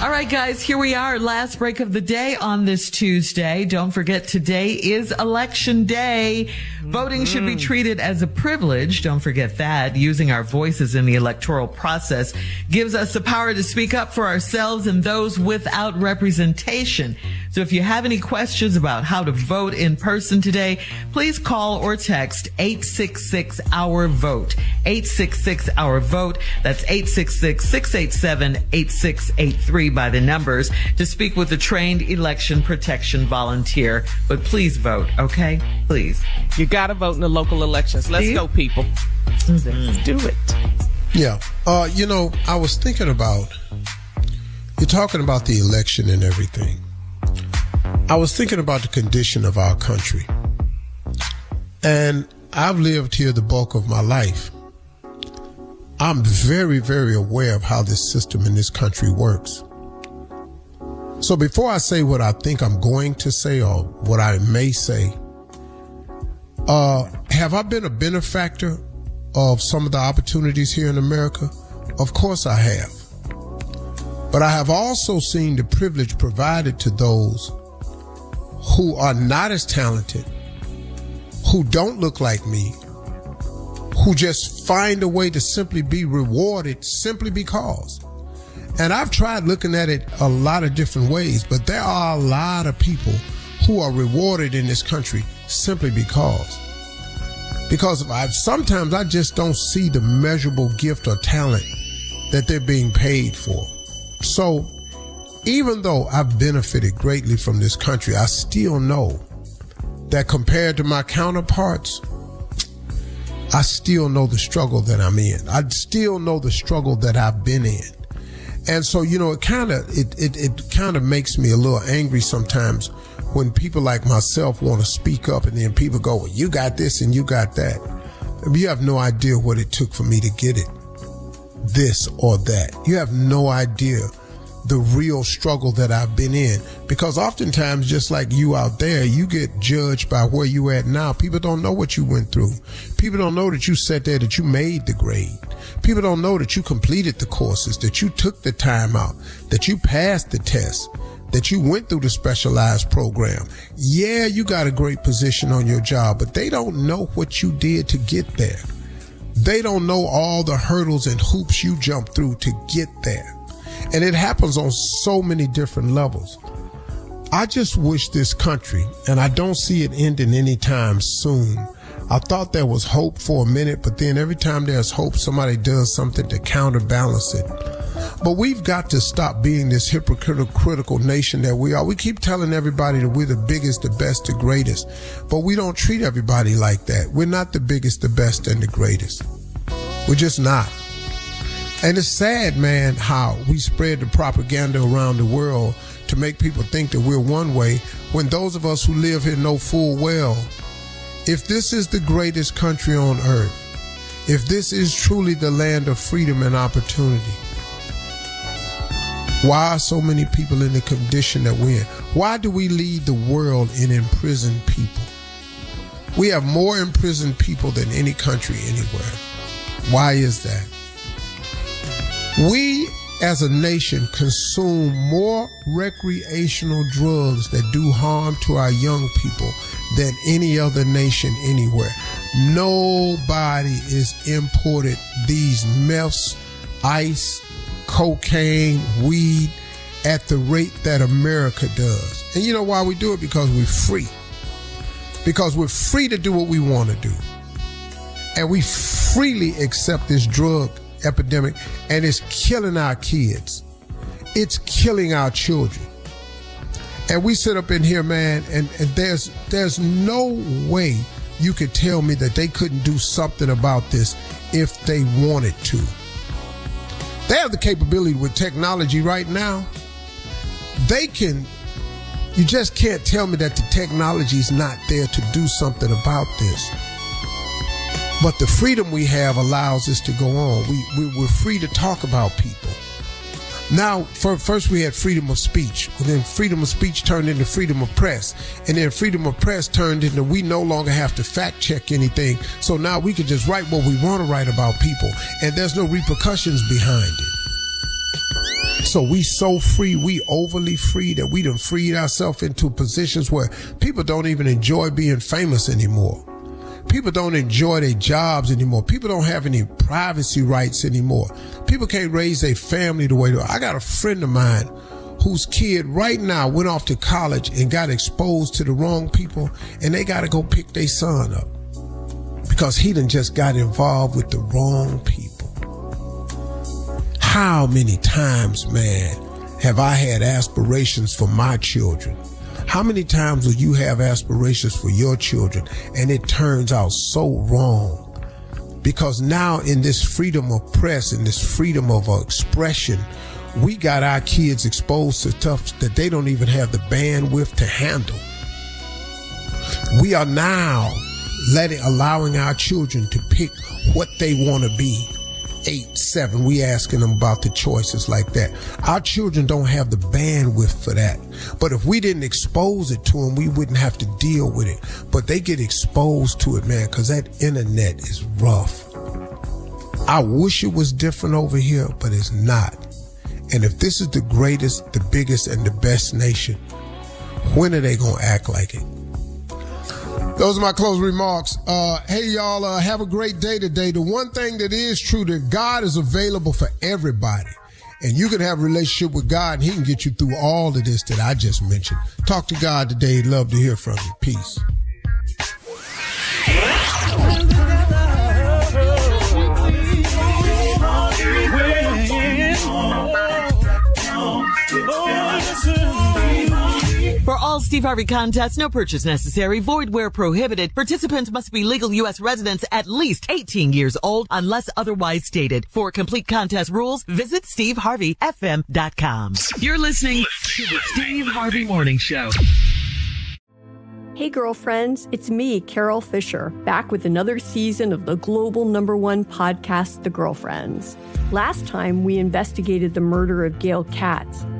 All right, guys, here we are. Last break of the day on this Tuesday. Don't forget today is election day. Voting should be mm-hmm. treated as a privilege. Don't forget that. Using our voices in the electoral process gives us the power to speak up for ourselves and those without representation. So if you have any questions about how to vote in person today, please call or text 866 our vote. 866 our vote. That's 866 687 8683 by the numbers to speak with a trained election protection volunteer. But please vote, okay? Please. You got to vote in the local elections. Let's go, people. Let's do it. Yeah. Uh, you know, I was thinking about you're talking about the election and everything. I was thinking about the condition of our country. And I've lived here the bulk of my life. I'm very, very aware of how this system in this country works. So before I say what I think I'm going to say or what I may say, uh, have I been a benefactor of some of the opportunities here in America? Of course I have. But I have also seen the privilege provided to those who are not as talented, who don't look like me, who just find a way to simply be rewarded simply because. And I've tried looking at it a lot of different ways, but there are a lot of people who are rewarded in this country simply because. Because I sometimes I just don't see the measurable gift or talent that they're being paid for. So even though I've benefited greatly from this country, I still know that compared to my counterparts, I still know the struggle that I'm in. I still know the struggle that I've been in. And so, you know, it kind of, it, it, it kind of makes me a little angry sometimes when people like myself want to speak up and then people go, well, you got this and you got that. You have no idea what it took for me to get it. This or that. You have no idea the real struggle that I've been in. Because oftentimes, just like you out there, you get judged by where you at now. People don't know what you went through. People don't know that you sat there, that you made the grade. People don't know that you completed the courses, that you took the time out, that you passed the test, that you went through the specialized program. Yeah, you got a great position on your job, but they don't know what you did to get there. They don't know all the hurdles and hoops you jumped through to get there. And it happens on so many different levels. I just wish this country, and I don't see it ending anytime soon. I thought there was hope for a minute, but then every time there's hope, somebody does something to counterbalance it. But we've got to stop being this hypocritical critical nation that we are. We keep telling everybody that we're the biggest, the best, the greatest, but we don't treat everybody like that. We're not the biggest, the best, and the greatest. We're just not. And it's sad, man, how we spread the propaganda around the world to make people think that we're one way when those of us who live here know full well if this is the greatest country on earth, if this is truly the land of freedom and opportunity, why are so many people in the condition that we're in? Why do we lead the world in imprisoned people? We have more imprisoned people than any country anywhere. Why is that? We as a nation consume more recreational drugs that do harm to our young people than any other nation anywhere. Nobody is imported these meths, ice, cocaine, weed at the rate that America does. And you know why we do it? Because we're free. Because we're free to do what we want to do. And we freely accept this drug epidemic and it's killing our kids. It's killing our children. And we sit up in here, man, and, and there's there's no way you could tell me that they couldn't do something about this if they wanted to. They have the capability with technology right now. They can you just can't tell me that the technology is not there to do something about this. But the freedom we have allows us to go on. We, we we're free to talk about people. Now, for, first we had freedom of speech. Then freedom of speech turned into freedom of press. And then freedom of press turned into we no longer have to fact check anything. So now we can just write what we want to write about people. And there's no repercussions behind it. So we so free, we overly free that we done freed ourselves into positions where people don't even enjoy being famous anymore. People don't enjoy their jobs anymore. People don't have any privacy rights anymore. People can't raise their family the way they I got a friend of mine whose kid right now went off to college and got exposed to the wrong people and they got to go pick their son up because he done just got involved with the wrong people. How many times, man, have I had aspirations for my children? How many times will you have aspirations for your children and it turns out so wrong? Because now in this freedom of press and this freedom of expression, we got our kids exposed to stuff that they don't even have the bandwidth to handle. We are now letting, allowing our children to pick what they want to be eight, seven, we asking them about the choices like that. Our children don't have the bandwidth for that. But if we didn't expose it to them, we wouldn't have to deal with it. But they get exposed to it, man, because that internet is rough. I wish it was different over here, but it's not. And if this is the greatest, the biggest, and the best nation, when are they going to act like it? Those are my closing remarks. Uh, hey, y'all, uh, have a great day today. The one thing that is true that God is available for everybody. And you can have a relationship with God and he can get you through all of this that I just mentioned. Talk to God today. Love to hear from you. Peace. Steve Harvey contest. no purchase necessary, void where prohibited. Participants must be legal U.S. residents at least 18 years old unless otherwise stated. For complete contest rules, visit SteveHarveyFM.com. You're listening to the Steve Harvey Morning Show. Hey, girlfriends, it's me, Carol Fisher, back with another season of the global number one podcast, The Girlfriends. Last time, we investigated the murder of Gail Katz.